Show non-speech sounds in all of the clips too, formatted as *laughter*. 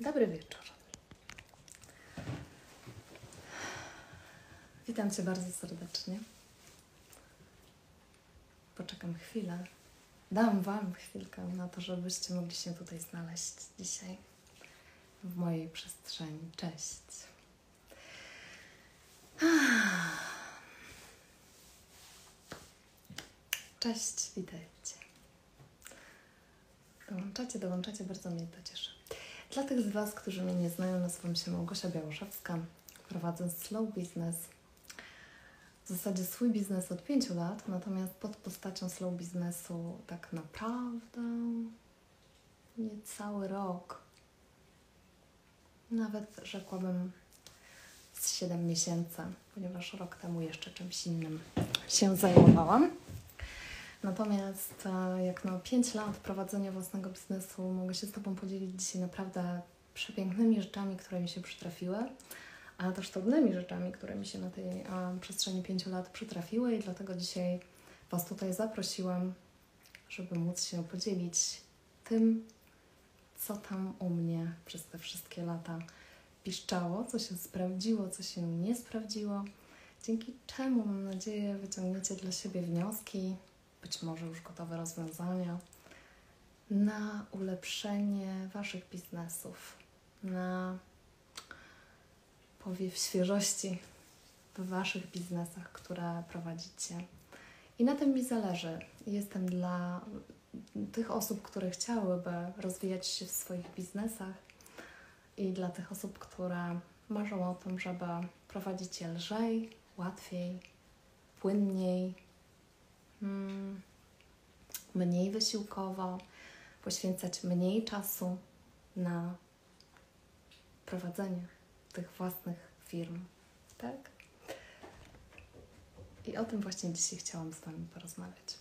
Dobry wieczór. Witam Cię bardzo serdecznie. Poczekam chwilę. Dam Wam chwilkę na to, żebyście mogli się tutaj znaleźć dzisiaj w mojej przestrzeni. Cześć. Cześć, witajcie. Dołączacie, dołączacie, bardzo mnie to cieszy. Dla tych z Was, którzy mnie nie znają, nazywam się Małgosia Białoszewska. Prowadzę slow business. W zasadzie swój biznes od 5 lat, natomiast pod postacią slow biznesu tak naprawdę niecały rok. Nawet rzekłabym z 7 miesięcy, ponieważ rok temu jeszcze czymś innym się zajmowałam. Natomiast e, jak na 5 lat prowadzenia własnego biznesu mogę się z Tobą podzielić dzisiaj naprawdę przepięknymi rzeczami, które mi się przytrafiły, ale też trudnymi rzeczami, które mi się na tej przestrzeni 5 lat przytrafiły i dlatego dzisiaj Was tutaj zaprosiłam, żeby móc się podzielić tym, co tam u mnie przez te wszystkie lata piszczało, co się sprawdziło, co się nie sprawdziło, dzięki czemu mam nadzieję wyciągniecie dla siebie wnioski, być może już gotowe rozwiązania na ulepszenie Waszych biznesów, na powiew świeżości w Waszych biznesach, które prowadzicie. I na tym mi zależy. Jestem dla tych osób, które chciałyby rozwijać się w swoich biznesach i dla tych osób, które marzą o tym, żeby prowadzić je lżej, łatwiej, płynniej. Mniej wysiłkowo, poświęcać mniej czasu na prowadzenie tych własnych firm. Tak? I o tym właśnie dzisiaj chciałam z Wami porozmawiać.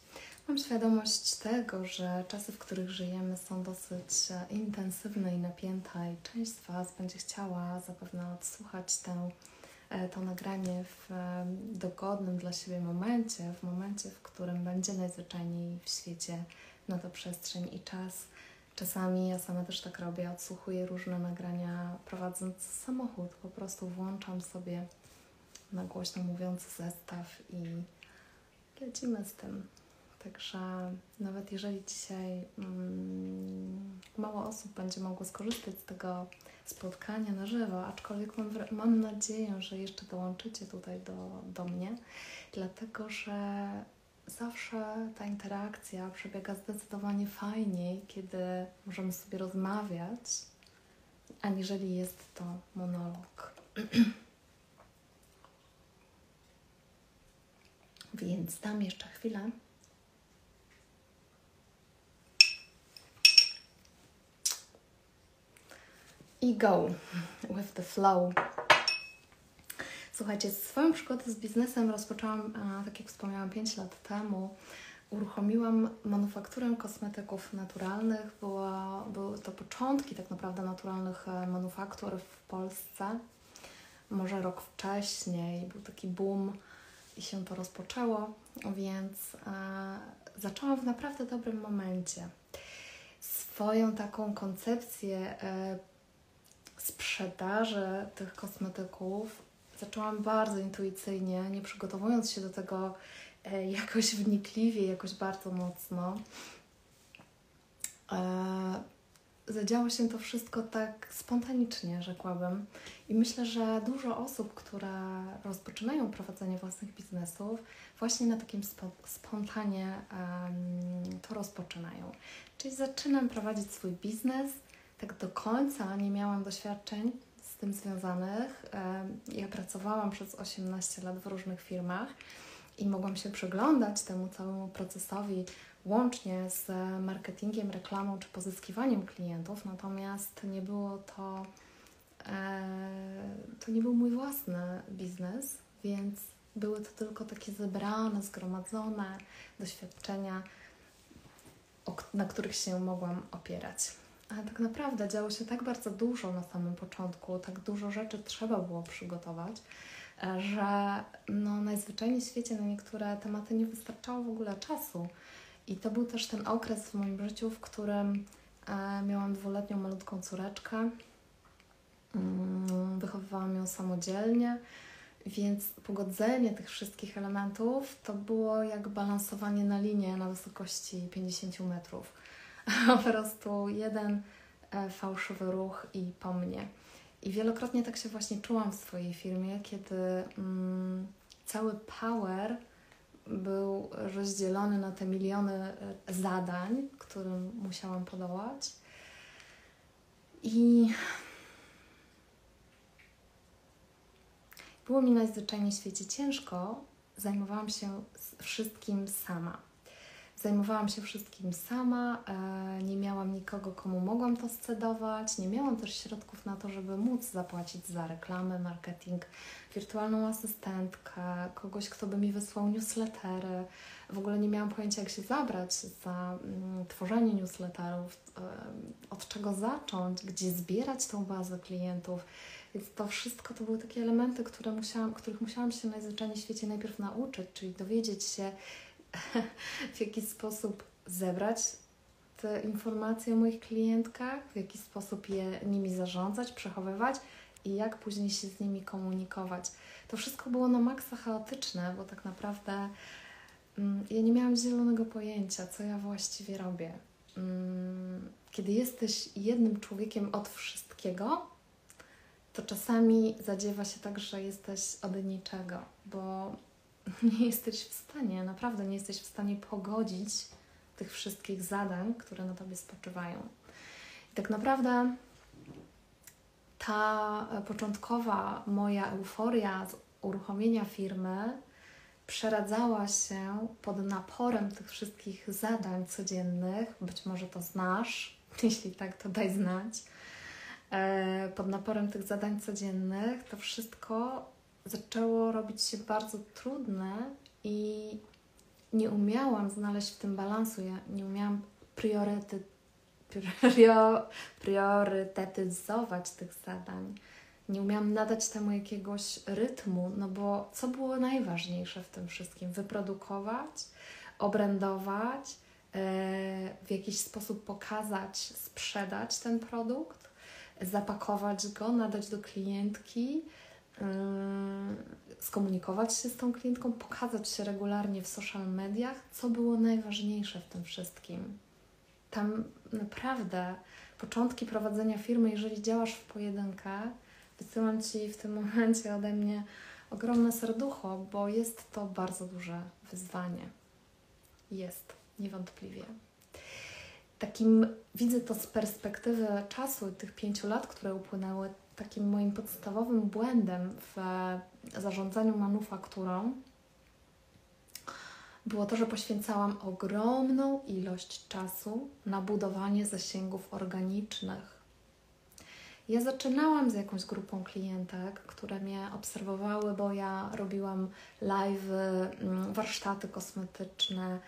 Mam świadomość tego, że czasy, w których żyjemy, są dosyć intensywne i napięte, i część z Was będzie chciała zapewne odsłuchać tę E, to nagranie w dogodnym dla siebie momencie, w momencie, w którym będzie najzwyczajniej w świecie na to przestrzeń i czas. Czasami ja sama też tak robię, odsłuchuję różne nagrania prowadząc samochód, po prostu włączam sobie na głośno mówiący zestaw i lecimy z tym. Także nawet jeżeli dzisiaj mm, mało osób będzie mogło skorzystać z tego spotkania na żywo, aczkolwiek mam, mam nadzieję, że jeszcze dołączycie tutaj do, do mnie, dlatego że zawsze ta interakcja przebiega zdecydowanie fajniej, kiedy możemy sobie rozmawiać, aniżeli jest to monolog. *clears throat* Więc dam jeszcze chwilę. I go with the flow. Słuchajcie, swoją przygodę z biznesem rozpoczęłam, tak jak wspomniałam, 5 lat temu. Uruchomiłam manufakturę kosmetyków naturalnych. Było, były to początki tak naprawdę naturalnych e, manufaktur w Polsce. Może rok wcześniej był taki boom i się to rozpoczęło, więc e, zaczęłam w naprawdę dobrym momencie. Swoją taką koncepcję e, sprzedaży tych kosmetyków zaczęłam bardzo intuicyjnie, nie przygotowując się do tego e, jakoś wnikliwie, jakoś bardzo mocno. E, zadziało się to wszystko tak spontanicznie, rzekłabym. I myślę, że dużo osób, które rozpoczynają prowadzenie własnych biznesów, właśnie na takim spontanie um, to rozpoczynają. Czyli zaczynam prowadzić swój biznes, tak do końca nie miałam doświadczeń z tym związanych. Ja pracowałam przez 18 lat w różnych firmach i mogłam się przyglądać temu całemu procesowi łącznie z marketingiem, reklamą czy pozyskiwaniem klientów, natomiast nie było to, e, to nie był mój własny biznes, więc były to tylko takie zebrane, zgromadzone doświadczenia, na których się mogłam opierać. Ale tak naprawdę działo się tak bardzo dużo na samym początku, tak dużo rzeczy trzeba było przygotować, e, że no, najzwyczajniej w świecie na niektóre tematy nie wystarczało w ogóle czasu. I to był też ten okres w moim życiu, w którym e, miałam dwuletnią malutką córeczkę Mm, wychowywałam ją samodzielnie, więc pogodzenie tych wszystkich elementów to było jak balansowanie na linie na wysokości 50 metrów. *laughs* Po prostu jeden e, fałszywy ruch i po mnie. I wielokrotnie tak się właśnie czułam w swojej firmie, kiedy mm, cały power był rozdzielony na te miliony e, zadań, którym musiałam podołać. I było mi najzwyczajniej w świecie ciężko. Zajmowałam się wszystkim sama. Zajmowałam się wszystkim sama, e, nie miałam nikogo, komu mogłam to scedować, nie miałam też środków na to, żeby móc zapłacić za reklamę, marketing, wirtualną asystentkę, kogoś, kto by mi wysłał newslettery. W ogóle nie miałam pojęcia, jak się zabrać za mm, tworzenie newsletterów, e, od czego zacząć, gdzie zbierać tą bazę klientów. Więc to wszystko to były takie elementy, które musiałam, których musiałam się najzwyczajniej w świecie najpierw nauczyć, czyli dowiedzieć się, *laughs* w jaki sposób zebrać te informacje o moich klientkach, w jaki sposób je nimi zarządzać, przechowywać i jak później się z nimi komunikować. To wszystko było na maksa chaotyczne, bo tak naprawdę mm, ja nie miałam zielonego pojęcia, co ja właściwie robię. Mm, kiedy jesteś jednym człowiekiem od wszystkiego, to czasami zadziewa się tak, że jesteś od niczego, bo *laughs* nie jesteś w stanie, naprawdę nie jesteś w stanie pogodzić tych wszystkich zadań, które na tobie spoczywają. I tak naprawdę ta początkowa moja euforia z uruchomienia firmy przeradzała się pod naporem tych wszystkich zadań codziennych. Być może to znasz, *laughs* jeśli tak, to daj znać. E, pod naporem tych zadań codziennych to wszystko zaczęło robić się bardzo trudne i nie umiałam znaleźć w tym balansu. Ja nie umiałam priorytet, *laughs* priorytetyzować tych zadań. Nie umiałam nadać temu jakiegoś rytmu, no bo co było najważniejsze w tym wszystkim? Wyprodukować, obrędować, e, w jakiś sposób pokazać, sprzedać ten produkt, zapakować go, nadać do klientki, skomunikować się z tą klientką, pokazać się regularnie w social mediach, co było najważniejsze w tym wszystkim. Tam naprawdę początki prowadzenia firmy, jeżeli działasz w pojedynkę, wysyłam Ci w tym *laughs* momencie ode mnie ogromne serducho, bo jest to bardzo duże wyzwanie. Jest, niewątpliwie. Takim widzę to z perspektywy czasu, tych pięciu lat, które upłynęły, takim moim podstawowym błędem w zarządzaniu manufakturą było to, że poświęcałam ogromną ilość czasu na budowanie zasięgów organicznych. Ja zaczynałam z jakąś grupą klientek, które mnie obserwowały, bo ja robiłam live, mm, warsztaty kosmetyczne,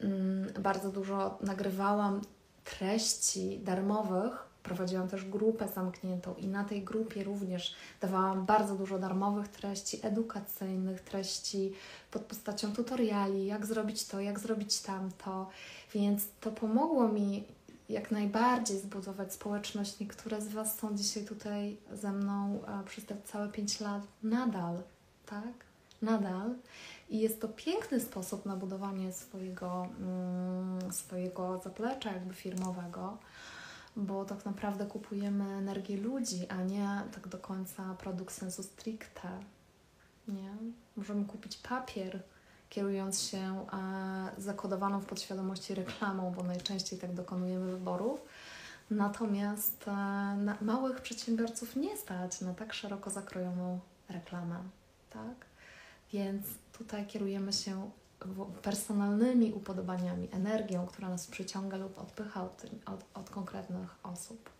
mm, bardzo dużo nagrywałam treści darmowych Prowadziłam też grupę zamkniętą i na tej grupie również dawałam bardzo dużo darmowych treści edukacyjnych, treści pod postacią tutoriali, jak zrobić to, jak zrobić tamto. Więc to pomogło mi jak najbardziej zbudować społeczność. Niektóre z Was są dzisiaj tutaj ze mną przez te całe 5 lat nadal, tak? Nadal. I jest to piękny sposób na budowanie swojego, mm, swojego zaplecza jakby firmowego bo tak naprawdę kupujemy energię ludzi, a nie tak do końca produkt sensu stricte. Nie? Możemy kupić papier, kierując się e, zakodowaną w podświadomości reklamą, bo najczęściej tak dokonujemy wyborów. Natomiast e, na małych przedsiębiorców nie stać na tak szeroko zakrojoną reklamę. Tak? Więc tutaj kierujemy się personalnymi upodobaniami, energią, która nas przyciąga lub odpycha od, od, od konkretnych osób.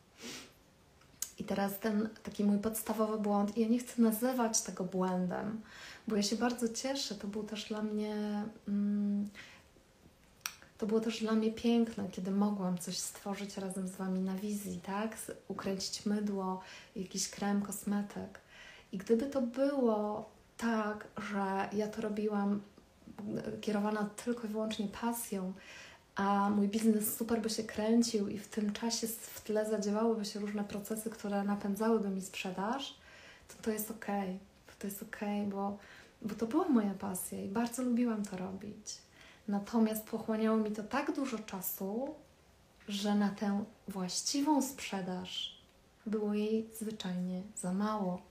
I teraz ten taki mój podstawowy błąd, ja nie chcę nazywać tego błędem, bo ja się bardzo cieszę. To był też dla mnie. Mm, to było też dla mnie piękne, kiedy mogłam coś stworzyć razem z Wami na wizji, tak? Ukręcić mydło, jakiś krem, kosmetyk. I gdyby to było tak, że ja to robiłam kierowana tylko i wyłącznie pasją, a mój biznes super by się kręcił i w tym czasie w tle zadziałałyby się różne procesy, które napędzałyby mi sprzedaż, to to jest ok. To jest ok, bo, bo to była moja pasja i bardzo lubiłam to robić. Natomiast pochłaniało mi to tak dużo czasu, że na tę właściwą sprzedaż było jej zwyczajnie za mało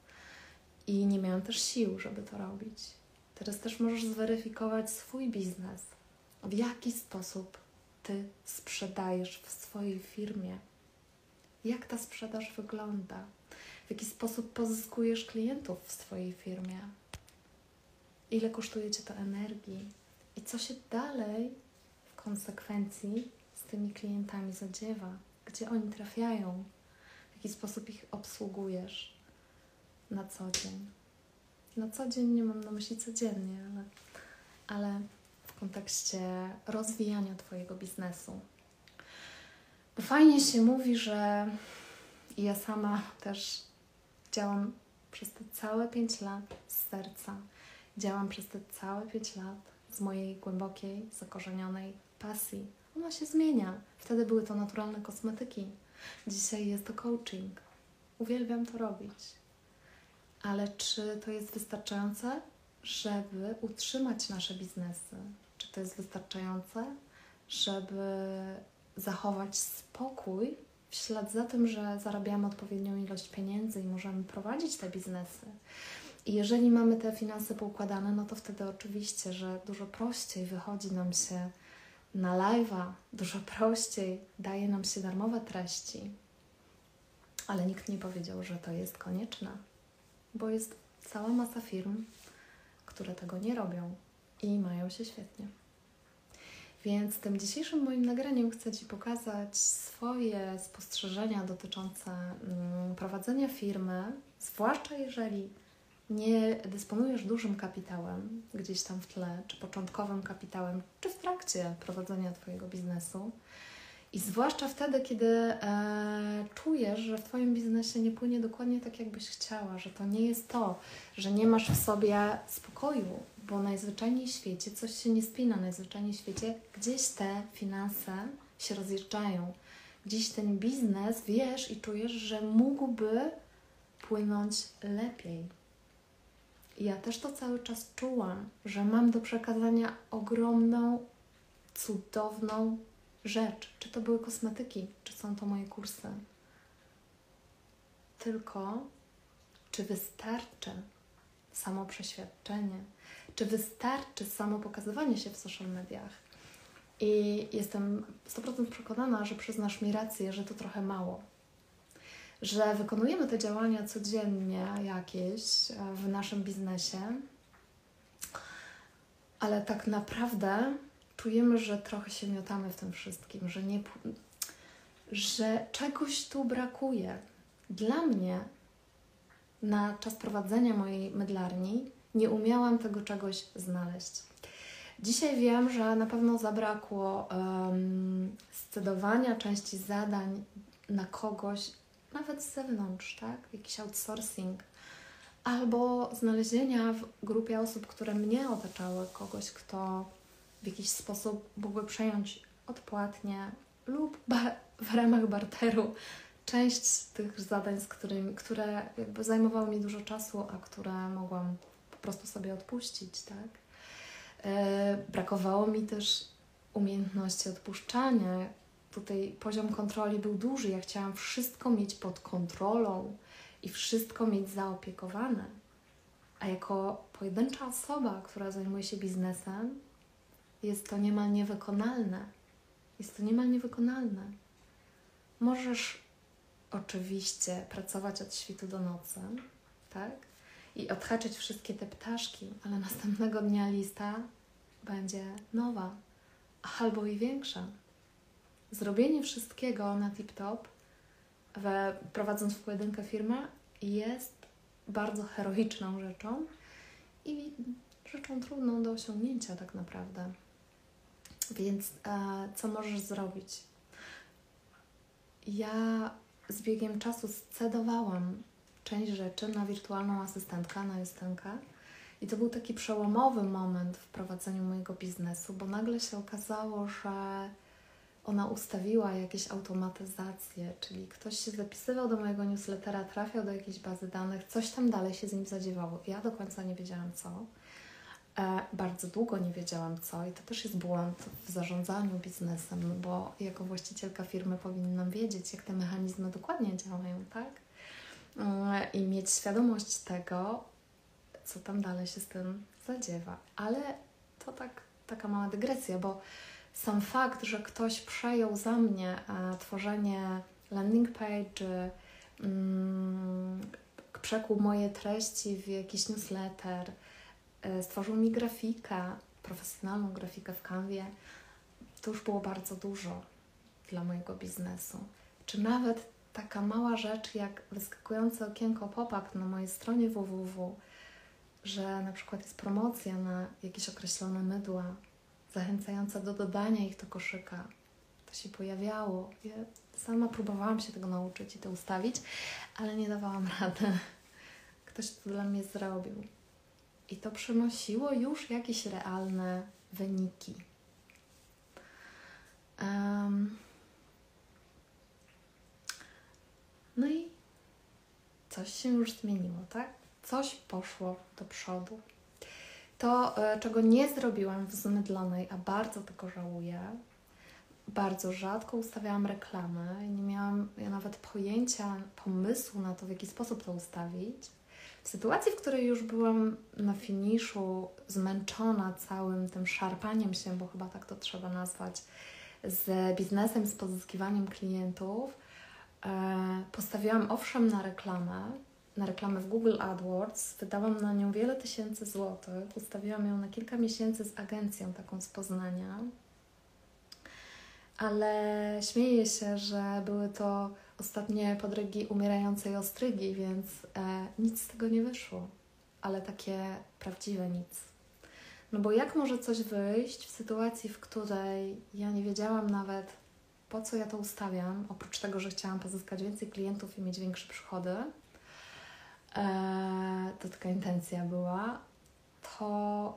i nie miałam też sił, żeby to robić. Teraz też możesz zweryfikować swój biznes. W jaki sposób ty sprzedajesz w swojej firmie? Jak ta sprzedaż wygląda? W jaki sposób pozyskujesz klientów w swojej firmie? Ile kosztuje cię to energii? I co się dalej w konsekwencji z tymi klientami zadziewa? Gdzie oni trafiają? W jaki sposób ich obsługujesz na co dzień? Na co dzień nie mam na myśli codziennie, ale, ale w kontekście rozwijania Twojego biznesu. Bo fajnie się mówi, że ja sama też działam przez te całe 5 lat z serca. Działam przez te całe 5 lat z mojej głębokiej, zakorzenionej pasji. Ona się zmienia. Wtedy były to naturalne kosmetyki. Dzisiaj jest to coaching. Uwielbiam to robić. Ale czy to jest wystarczające, żeby utrzymać nasze biznesy? Czy to jest wystarczające, żeby zachować spokój w ślad za tym, że zarabiamy odpowiednią ilość pieniędzy i możemy prowadzić te biznesy? I jeżeli mamy te finanse poukładane, no to wtedy oczywiście, że dużo prościej wychodzi nam się na live'a, dużo prościej daje nam się darmowe treści. Ale nikt nie powiedział, że to jest konieczne, bo jest cała masa firm, które tego nie robią i mają się świetnie. Więc tym dzisiejszym moim nagraniem chcę Ci pokazać swoje spostrzeżenia dotyczące mm, prowadzenia firmy, zwłaszcza jeżeli nie dysponujesz dużym kapitałem gdzieś tam w tle, czy początkowym kapitałem, czy w trakcie prowadzenia Twojego biznesu. I zwłaszcza wtedy, kiedy e, czujesz, że w Twoim biznesie nie płynie dokładnie tak, jakbyś chciała, że to nie jest to, że nie masz w sobie spokoju, bo najzwyczajniej w świecie coś się nie spina, najzwyczajniej w świecie gdzieś te finanse się rozjeżdżają. Gdzieś ten biznes wiesz i czujesz, że mógłby płynąć lepiej. I ja też to cały czas czułam, że mam do przekazania ogromną, cudowną rzecz. Czy to były kosmetyki, czy są to moje kursy. Tylko, czy wystarczy samo przeświadczenie, czy wystarczy samo pokazywanie się w social mediach. I jestem 100% przekonana, że przyznasz mi rację, że to trochę mało że wykonujemy te działania codziennie jakieś e, w naszym biznesie, ale tak naprawdę czujemy, że trochę się miotamy w tym wszystkim, że, nie, że czegoś tu brakuje. Dla mnie na czas prowadzenia mojej mydlarni nie umiałam tego czegoś znaleźć. Dzisiaj wiem, że na pewno zabrakło um, scedowania części zadań na kogoś nawet z zewnątrz, tak? Jakiś outsourcing. Albo znalezienia w grupie osób, które mnie otaczały, kogoś, kto w jakiś sposób mógłby przejąć odpłatnie lub w ramach barteru część z tych zadań, z którymi, które jakby zajmowały mi dużo czasu, a które mogłam po prostu sobie odpuścić, tak? Yy, brakowało mi też umiejętności odpuszczania, tutaj poziom kontroli był duży. Ja chciałam wszystko mieć pod kontrolą i wszystko mieć zaopiekowane. A jako pojedyncza osoba, która zajmuje się biznesem, jest to niemal niewykonalne. Jest to niemal niewykonalne. Możesz oczywiście pracować od świtu do nocy, tak? I odhaczyć wszystkie te ptaszki, ale następnego dnia lista będzie nowa albo i większa zrobienie wszystkiego na tip-top, prowadząc w pojedynkę firmę, jest bardzo heroiczną rzeczą i rzeczą trudną do osiągnięcia tak naprawdę. Więc e, co możesz zrobić? Ja z biegiem czasu scedowałam część rzeczy na wirtualną asystentkę, na Justynkę. I to był taki przełomowy moment w prowadzeniu mojego biznesu, bo nagle się okazało, że ona ustawiła jakieś automatyzacje, czyli ktoś się zapisywał do mojego newslettera, trafiał do jakiejś bazy danych, coś tam dalej się z nim zadziewało. Ja do końca nie wiedziałam co. E, bardzo długo nie wiedziałam co i to też jest błąd w zarządzaniu biznesem, no bo jako właścicielka firmy powinnam wiedzieć, jak te mechanizmy dokładnie działają, tak? E, I mieć świadomość tego, co tam dalej się z tym zadziewa. Ale to tak, taka mała dygresja, bo sam fakt, że ktoś przejął za mnie e, tworzenie landing page, mm, przekuł moje treści w jakiś newsletter, stworzył mi grafikę, profesjonalną grafikę w Canwie, to już było bardzo dużo dla mojego biznesu. Czy nawet taka mała rzecz jak wyskakujące okienko pop-up na mojej stronie www, że na przykład jest promocja na jakieś określone mydła, zachęcająca do dodania ich do koszyka. To się pojawiało. Ja sama próbowałam się tego nauczyć i to ustawić, ale nie dawałam *laughs* rady. Ktoś to dla mnie zrobił. I to przynosiło już jakieś realne wyniki. Um, no i coś się już zmieniło, tak? Coś poszło do przodu. To, e, czego nie zrobiłam w Zmydlonej, a bardzo tego żałuję, bardzo rzadko ustawiałam reklamy nie miałam ja nawet pojęcia, pomysłu na to, w jaki sposób to ustawić. W sytuacji, w której już byłam na finiszu, zmęczona całym tym szarpaniem się, bo chyba tak to trzeba nazwać, z biznesem, z pozyskiwaniem klientów, e, postawiłam owszem na reklamę, na reklamę w Google AdWords. Wydałam na nią wiele tysięcy złotych. Ustawiłam ją na kilka miesięcy z agencją taką z Poznania. Ale śmieję się, że były to ostatnie podrygi umierającej ostrygi, więc e, nic z tego nie wyszło. Ale takie prawdziwe nic. No bo jak może coś wyjść w sytuacji, w której ja nie wiedziałam nawet, po co ja to ustawiam, oprócz tego, że chciałam pozyskać więcej klientów i mieć większe przychody, e, to taka intencja była, to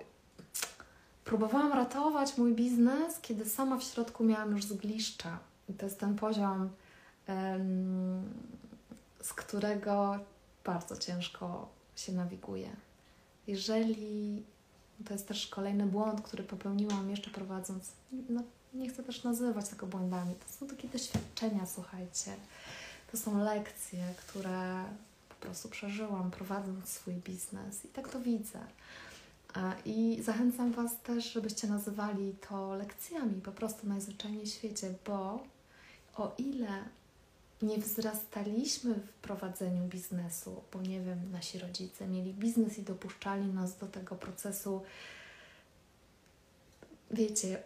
próbowałam ratować mój biznes, kiedy sama w środku miałam już zgliszcza. I to jest ten poziom, z którego bardzo ciężko się nawiguje. Jeżeli to jest też kolejny błąd, który popełniłam jeszcze prowadząc, no, nie chcę też nazywać tego błędami. To są takie doświadczenia, słuchajcie. To są lekcje, które po prostu przeżyłam prowadząc swój biznes i tak to widzę. I zachęcam Was też, żebyście nazywali to lekcjami po prostu najzwyczajniej w świecie, bo o ile nie wzrastaliśmy w prowadzeniu biznesu, bo nie wiem, nasi rodzice mieli biznes i dopuszczali nas do tego procesu, wiecie,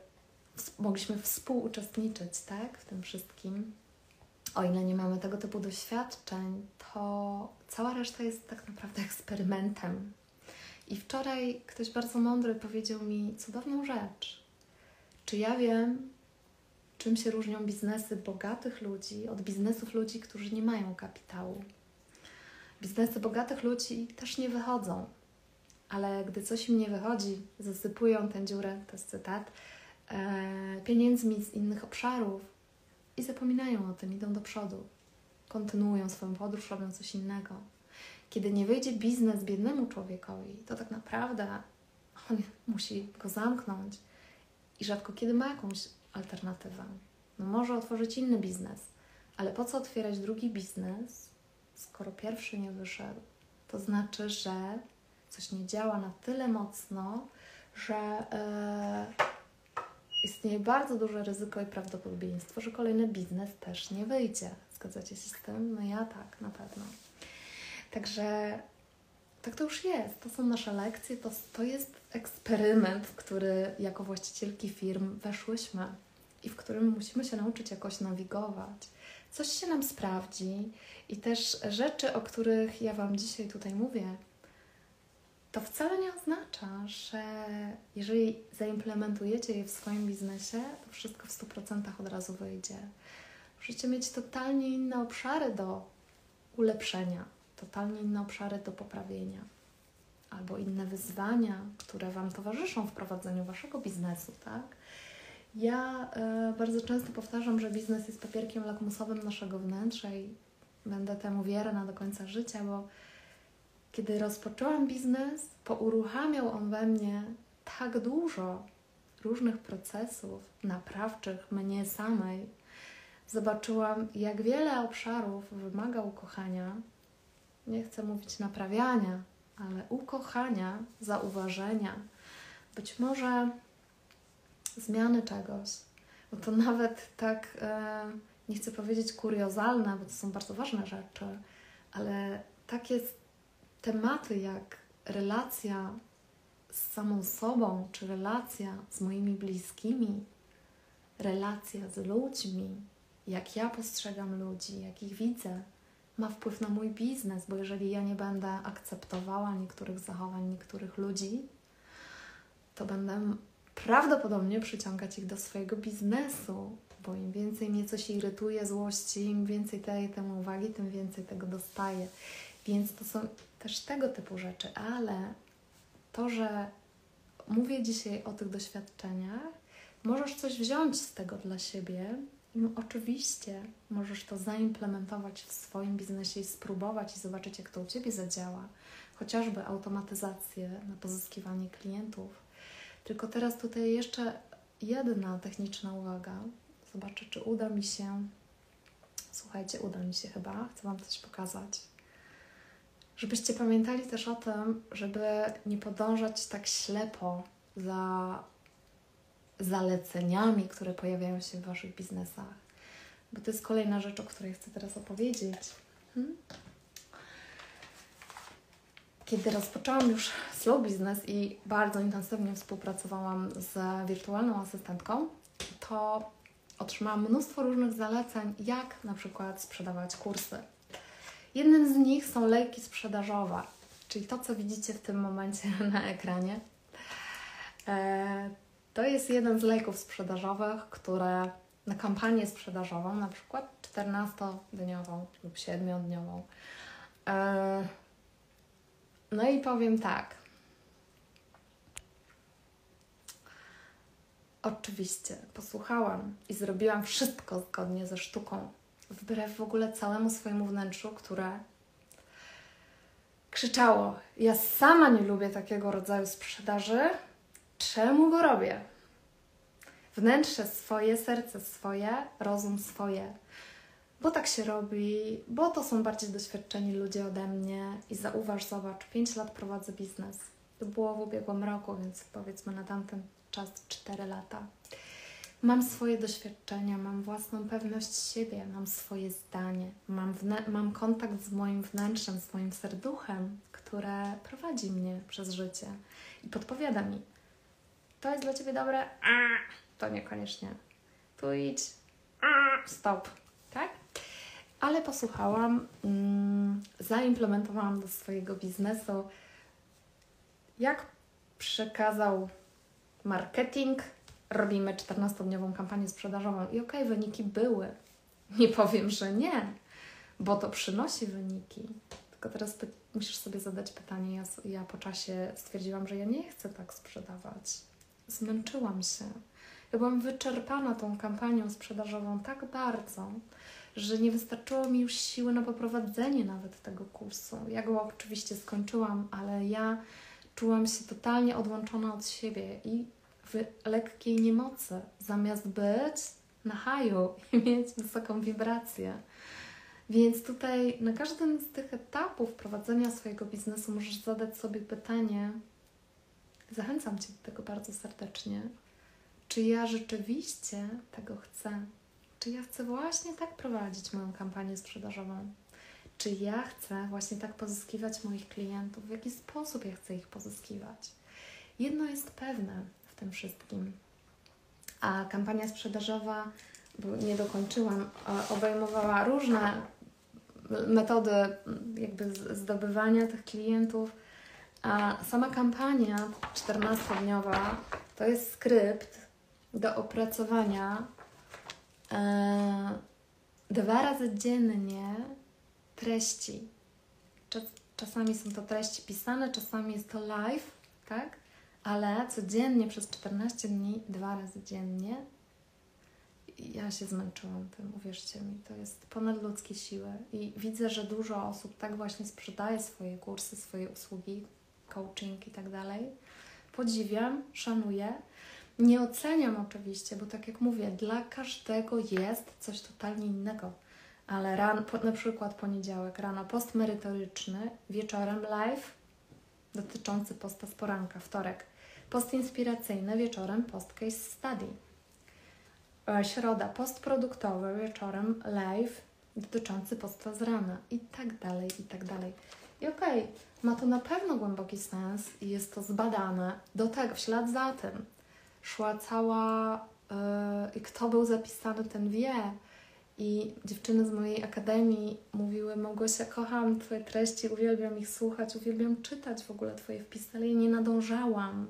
mogliśmy współuczestniczyć tak, w tym wszystkim, o ile nie mamy tego typu doświadczeń, to cała reszta jest tak naprawdę *laughs* eksperymentem. I wczoraj ktoś bardzo mądry powiedział mi cudowną rzecz. Czy ja wiem, czym się różnią biznesy bogatych ludzi od biznesów ludzi, którzy nie mają kapitału? Biznesy bogatych ludzi też nie wychodzą, ale gdy coś im nie wychodzi, zasypują tę dziurę, to jest cytat, e, pieniędzmi z innych obszarów, i zapominają o tym, idą do przodu, kontynuują swoją podróż, robią coś innego. Kiedy nie wyjdzie biznes biednemu człowiekowi, to tak naprawdę on musi go zamknąć i rzadko kiedy ma jakąś alternatywę. No może otworzyć inny biznes, ale po co otwierać drugi biznes, skoro pierwszy nie wyszedł? To znaczy, że coś nie działa na tyle mocno, że. Yy, istnieje bardzo duże ryzyko i prawdopodobieństwo, że kolejny biznes też nie wyjdzie. Zgadzacie się z tym? No ja tak, na pewno. Także tak to już jest. To są nasze lekcje, to, to jest eksperyment, w który jako właścicielki firm weszłyśmy i w którym musimy się nauczyć jakoś nawigować. Coś się nam sprawdzi i też rzeczy, o których ja Wam dzisiaj tutaj mówię, to wcale nie oznacza, że jeżeli zaimplementujecie je w swoim biznesie, to wszystko w 100% od razu wyjdzie. Musicie mieć totalnie inne obszary do ulepszenia, totalnie inne obszary do poprawienia, albo inne wyzwania, które Wam towarzyszą w prowadzeniu Waszego biznesu, tak? Ja y, bardzo często powtarzam, że biznes jest papierkiem lakmusowym naszego wnętrza i będę temu wierna do końca życia, bo kiedy rozpoczęłam biznes, pouruchamiał on we mnie tak dużo różnych procesów naprawczych mnie samej. Zobaczyłam, jak wiele obszarów wymaga ukochania. Nie chcę mówić naprawiania, ale ukochania, zauważenia, być może zmiany czegoś. Bo to nawet tak, e, nie chcę powiedzieć kuriozalne, bo to są bardzo ważne rzeczy, ale takie tematy jak relacja z samą sobą, czy relacja z moimi bliskimi, relacja z ludźmi, jak ja postrzegam ludzi, jak ich widzę, ma wpływ na mój biznes, bo jeżeli ja nie będę akceptowała niektórych zachowań niektórych ludzi, to będę prawdopodobnie przyciągać ich do swojego biznesu, bo im więcej mnie coś irytuje, złości, im więcej daję temu uwagi, tym więcej tego dostaję. Więc to są też tego typu rzeczy, ale to, że mówię dzisiaj o tych doświadczeniach, możesz coś wziąć z tego dla siebie i oczywiście możesz to zaimplementować w swoim biznesie i spróbować i zobaczyć, jak to u Ciebie zadziała. Chociażby automatyzację na pozyskiwanie klientów. Tylko teraz tutaj jeszcze jedna techniczna uwaga. Zobaczę, czy uda mi się. Słuchajcie, uda mi się chyba. Chcę Wam coś pokazać. Żebyście pamiętali też o tym, żeby nie podążać tak ślepo za zaleceniami, które pojawiają się w Waszych biznesach. Bo to jest kolejna rzecz, o której chcę teraz opowiedzieć. Hmm? Kiedy rozpoczęłam już slow business i bardzo intensywnie współpracowałam z wirtualną asystentką, to otrzymałam mnóstwo różnych zaleceń, jak na przykład sprzedawać kursy. Jednym z nich są lejki sprzedażowe, czyli to, co widzicie w tym momencie *laughs* na ekranie. To jest jeden z lejków sprzedażowych, które na kampanię sprzedażową, na przykład 14-dniową lub 7-dniową. E, no i powiem tak. Oczywiście posłuchałam i zrobiłam wszystko zgodnie ze sztuką, wbrew w ogóle całemu swojemu wnętrzu, które krzyczało: Ja sama nie lubię takiego rodzaju sprzedaży, czemu go robię? Wnętrze swoje, serce swoje, rozum swoje. Bo tak się robi, bo to są bardziej doświadczeni ludzie ode mnie. I zauważ, zobacz, 5 lat prowadzę biznes. To było w ubiegłym roku, więc powiedzmy na tamten czas 4 lata. Mam swoje doświadczenia, mam własną pewność siebie, mam swoje zdanie, mam, mam kontakt z moim wnętrzem, z moim serduchem, które prowadzi mnie przez życie i podpowiada mi, to jest dla Ciebie dobre, to niekoniecznie. Tu idź, stop, tak? Ale posłuchałam, mm, zaimplementowałam do swojego biznesu, jak przekazał marketing, robimy 14-dniową kampanię sprzedażową i okej, okay, wyniki były. Nie powiem, że nie, bo to przynosi wyniki. Tylko teraz musisz sobie zadać pytanie. Ja, ja po czasie stwierdziłam, że ja nie chcę tak sprzedawać zmęczyłam się. Ja byłam wyczerpana tą kampanią sprzedażową tak bardzo, że nie wystarczyło mi już siły na poprowadzenie nawet tego kursu. Ja go oczywiście skończyłam, ale ja czułam się totalnie odłączona od siebie i w lekkiej niemocy, zamiast być na haju i *laughs* mieć wysoką wibrację. Więc tutaj na każdym z tych etapów prowadzenia swojego biznesu możesz zadać sobie pytanie, Zachęcam Cię do tego bardzo serdecznie. Czy ja rzeczywiście tego chcę? Czy ja chcę właśnie tak prowadzić moją kampanię sprzedażową? Czy ja chcę właśnie tak pozyskiwać moich klientów? W jaki sposób ja chcę ich pozyskiwać? Jedno jest pewne w tym wszystkim, a kampania sprzedażowa, bo nie dokończyłam, obejmowała różne metody jakby zdobywania tych klientów a sama kampania 14-dniowa to jest skrypt do opracowania e, dwa razy dziennie treści. Czas, czasami są to treści pisane, czasami jest to live, tak? Ale codziennie przez 14 dni, dwa razy dziennie ja się zmęczyłam tym, uwierzcie mi, to jest ponadludzkie siły i widzę, że dużo osób tak właśnie sprzedaje swoje kursy, swoje usługi, coaching i tak dalej. Podziwiam, szanuję. Nie oceniam oczywiście, bo tak jak mówię, dla każdego jest coś totalnie innego. Ale ran, na przykład poniedziałek rano post merytoryczny, wieczorem live dotyczący posta z poranka, wtorek post inspiracyjny, wieczorem post case study E, środa post produktowy, wieczorem live dotyczący posta z rana i tak dalej, i tak dalej. I okej, okay, ma to na pewno głęboki sens i jest to zbadane. Do tego, w ślad za tym, szła cała, yy, kto był zapisany, ten wie. I dziewczyny z mojej akademii mówiły: Małgosia, kocham Twoje treści, uwielbiam ich słuchać, uwielbiam czytać w ogóle Twoje wpisy, ale ja nie nadążałam.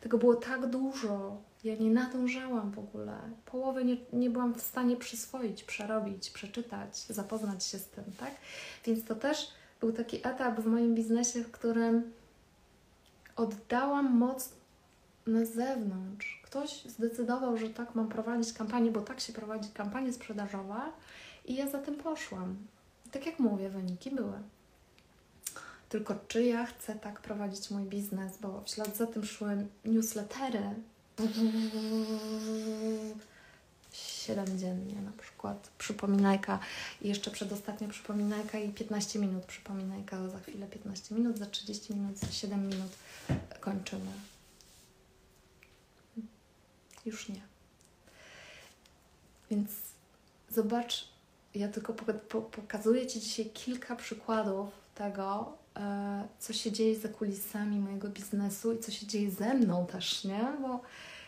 Tego było tak dużo, ja nie nadążałam w ogóle. Połowy nie, nie byłam w stanie przyswoić, przerobić, przeczytać, zapoznać się z tym, tak? Więc to też był taki etap w moim biznesie, w którym oddałam moc na zewnątrz. Ktoś zdecydował, że tak mam prowadzić kampanię, bo tak się prowadzi kampania sprzedażowa i ja za tym poszłam. tak jak mówię, wyniki były. Tylko czy ja chcę tak prowadzić mój biznes, bo w ślad za tym szły newslettery, Siedem dziennie na przykład przypominajka i jeszcze przedostatnia przypominajka i 15 minut przypominajka, za chwilę 15 minut, za 30 minut, za 7 minut kończymy. Już nie. Więc zobacz, ja tylko pokazuję Ci dzisiaj kilka przykładów tego, e, co się dzieje za kulisami mojego biznesu i co się dzieje ze mną też, nie? Bo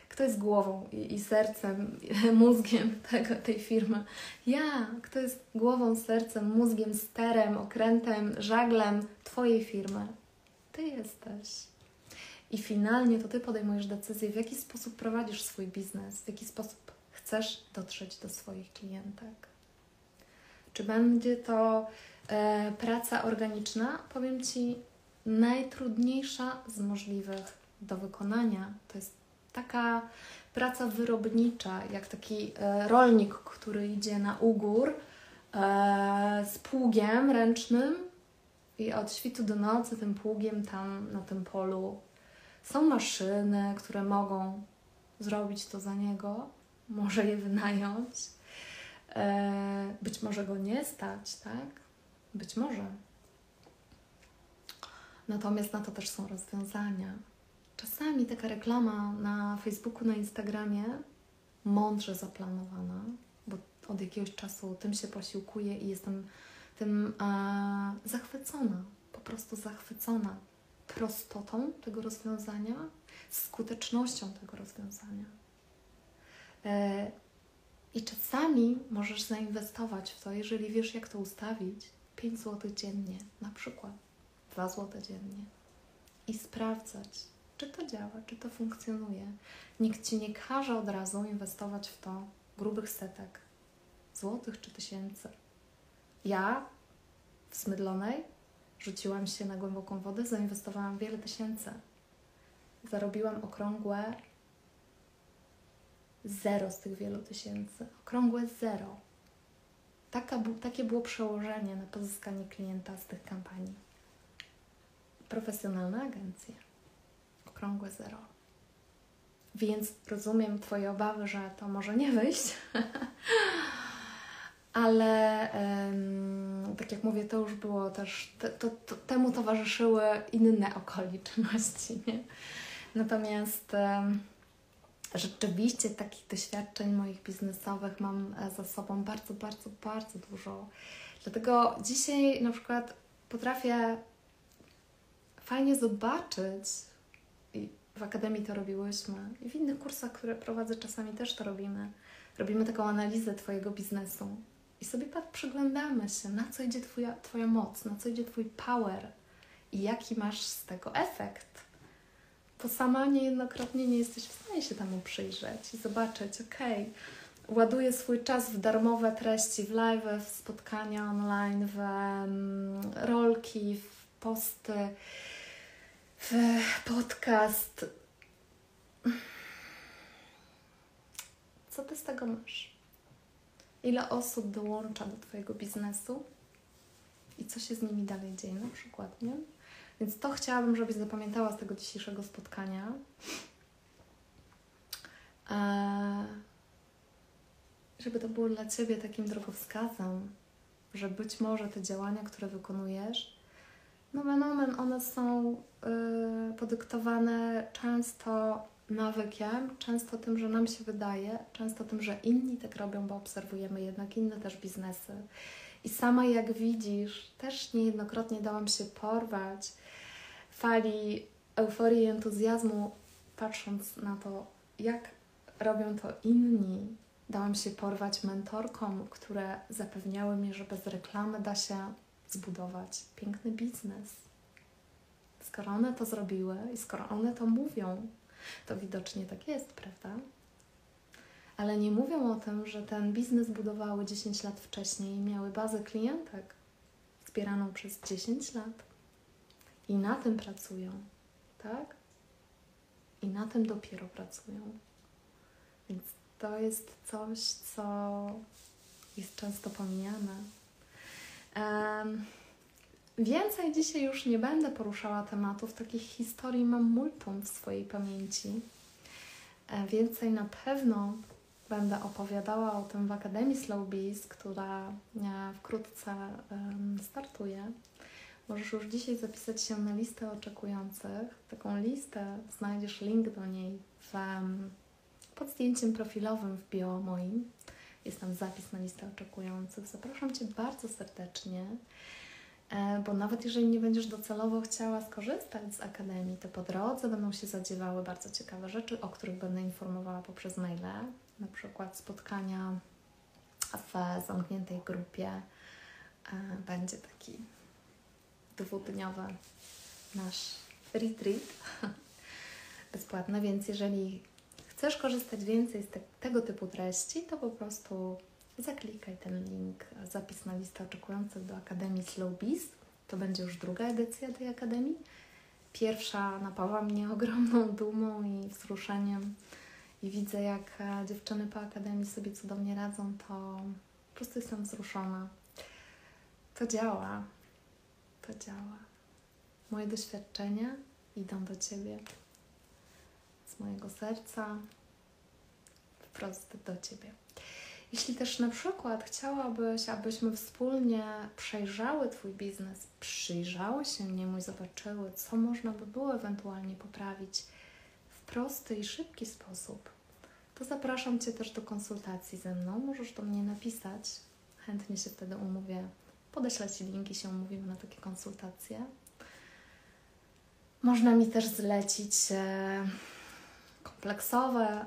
kto jest głową i, i sercem, *laughs* mózgiem tego, tej firmy? Ja. Kto jest głową, sercem, mózgiem, sterem, okrętem, żaglem Twojej firmy? Ty jesteś. I finalnie to Ty podejmujesz decyzję, w jaki sposób prowadzisz swój biznes, w jaki sposób chcesz dotrzeć do swoich klientek. Czy będzie to e, praca organiczna? Powiem Ci, najtrudniejsza z możliwych do wykonania to jest taka praca wyrobnicza, jak taki e, rolnik, który idzie na ugór e, z pługiem ręcznym i od świtu do nocy tym pługiem tam na tym polu są maszyny, które mogą zrobić to za niego, może je wynająć. E, być może go nie stać, tak? Być może. Natomiast na to też są rozwiązania. Czasami taka reklama na Facebooku, na Instagramie, mądrze zaplanowana, bo od jakiegoś czasu tym się posiłkuję i jestem tym e, zachwycona, po prostu zachwycona prostotą tego rozwiązania, skutecznością tego rozwiązania. E, I czasami możesz zainwestować w to, jeżeli wiesz, jak to ustawić, 5 zł dziennie, na przykład 2 zł dziennie i sprawdzać, czy to działa, czy to funkcjonuje. Nikt ci nie każe od razu inwestować w to grubych setek, złotych czy tysięcy. Ja w Smydlonej rzuciłam się na głęboką wodę, zainwestowałam wiele tysięcy. Zarobiłam okrągłe zero z tych wielu tysięcy. Okrągłe zero. Taka, takie było przełożenie na pozyskanie klienta z tych kampanii. Profesjonalne agencje okrągłe zero. Więc rozumiem Twoje obawy, że to może nie wyjść, *laughs* ale um, tak jak mówię, to już było też, te, to, to, temu towarzyszyły inne okoliczności. Nie? Natomiast um, rzeczywiście takich doświadczeń moich biznesowych mam e, za sobą bardzo, bardzo, bardzo dużo. Dlatego dzisiaj na przykład potrafię fajnie zobaczyć w akademii to robiłyśmy, i w innych kursach, które prowadzę, czasami też to robimy. Robimy taką analizę Twojego biznesu i sobie przyglądamy się, na co idzie twoja, twoja moc, na co idzie Twój power i jaki masz z tego efekt. Bo sama niejednokrotnie nie jesteś w stanie się temu przyjrzeć i zobaczyć, ok, ładuję swój czas w darmowe treści, w live, w spotkania online, w rolki, w posty podcast. Co ty z tego masz? ile osób dołącza do Twojego biznesu i co się z nimi dalej dzieje na przykład, nie? Więc to chciałabym, żebyś zapamiętała z tego dzisiejszego spotkania. Eee, żeby to było dla Ciebie takim drogowskazem, że być może te działania, które wykonujesz, no men one są yy, podyktowane często nawykiem, często tym, że nam się wydaje, często tym, że inni tak robią, bo obserwujemy jednak inne też biznesy. I sama jak widzisz, też niejednokrotnie dałam się porwać fali euforii i entuzjazmu, patrząc na to, jak robią to inni. Dałam się porwać mentorkom, które zapewniały mi, że bez reklamy da się zbudować piękny biznes. Skoro one to zrobiły i skoro one to mówią, to widocznie tak jest, prawda? Ale nie mówią o tym, że ten biznes budowały 10 lat wcześniej i miały bazę klientek wspieraną przez 10 lat. I na tym pracują, tak? I na tym dopiero pracują. Więc to jest coś, co jest często pomijane. Więcej dzisiaj już nie będę poruszała tematów, takich historii mam multum w swojej pamięci. E, więcej na pewno będę opowiadała o tym w Akademii Slow Bees, która e, wkrótce startuje. Możesz już dzisiaj zapisać się na listę oczekujących. Taką listę znajdziesz link do niej w, pod zdjęciem profilowym w bio moim. Jest tam zapis na listę oczekujących. Zapraszam Cię bardzo serdecznie. E, bo nawet jeżeli nie będziesz docelowo chciała skorzystać z Akademii, to po drodze będą się zadziewały bardzo ciekawe rzeczy, o których będę informowała poprzez maile, na przykład spotkania w zamkniętej grupie. E, będzie taki dwudniowy nasz retreat *laughs* bezpłatny, więc jeżeli chcesz korzystać więcej z te, tego typu treści, to po prostu zaklikaj ten link, zapis na listę oczekujących do Akademii Slow Bees. To będzie już druga edycja tej Akademii. Pierwsza napawa mnie ogromną dumą i wzruszeniem i widzę, jak e, dziewczyny po Akademii sobie cudownie radzą, to po prostu jestem wzruszona. To działa. To działa. Moje doświadczenia idą do Ciebie mojego serca, wprost do Ciebie. Jeśli też na przykład chciałabyś, abyśmy wspólnie przejrzały Twój biznes, przyjrzały się niemu i zobaczyły, co można by było ewentualnie poprawić w prosty i szybki sposób, to zapraszam Cię też do konsultacji ze mną. Możesz do mnie napisać, chętnie się wtedy umówię, podeślę Ci linki, się umówimy na takie konsultacje. Można mi też zlecić e, kompleksowe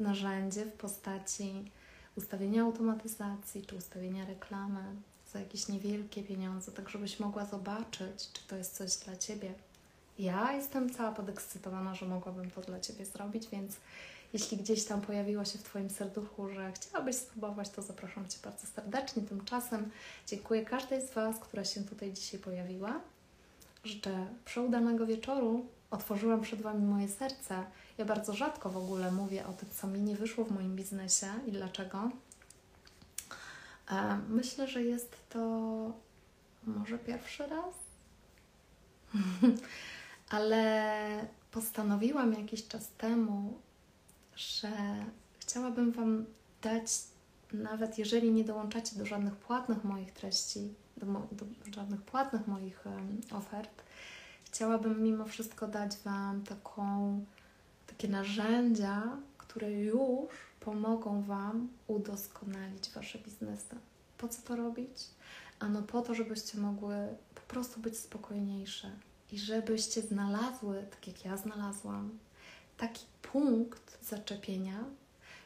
narzędzie w postaci ustawienia automatyzacji czy ustawienia reklamy za jakieś niewielkie pieniądze, tak żebyś mogła zobaczyć, czy to jest coś dla Ciebie. Ja jestem cała podekscytowana, że mogłabym to dla Ciebie zrobić, więc jeśli gdzieś tam pojawiło się w Twoim serduchu, że chciałabyś spróbować, to zapraszam Cię bardzo serdecznie. Tymczasem dziękuję każdej z Was, która się tutaj dzisiaj pojawiła. Życzę przeudanego wieczoru. Otworzyłam przed Wami moje serce ja bardzo rzadko w ogóle mówię o tym, co mi nie wyszło w moim biznesie i dlaczego. E, myślę, że jest to może pierwszy raz, *laughs* ale postanowiłam jakiś czas temu, że chciałabym Wam dać, nawet jeżeli nie dołączacie do żadnych płatnych moich treści, do, do żadnych płatnych moich ofert, chciałabym mimo wszystko dać Wam taką takie narzędzia, które już pomogą Wam udoskonalić Wasze biznesy. Po co to robić? Ano po to, żebyście mogły po prostu być spokojniejsze i żebyście znalazły, tak jak ja znalazłam, taki punkt zaczepienia,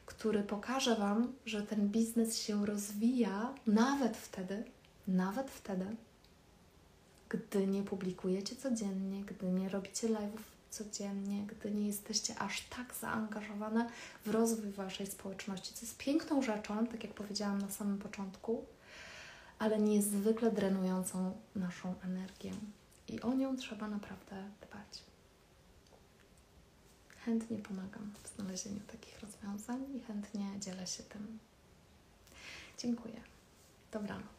który pokaże Wam, że ten biznes się rozwija nawet wtedy, nawet wtedy, gdy nie publikujecie codziennie, gdy nie robicie live'ów codziennie, gdy nie jesteście aż tak zaangażowane w rozwój Waszej społeczności, co jest piękną rzeczą, tak jak powiedziałam na samym początku, ale niezwykle drenującą naszą energię. I o nią trzeba naprawdę dbać. Chętnie pomagam w znalezieniu takich rozwiązań i chętnie dzielę się tym. Dziękuję. Dobranoc.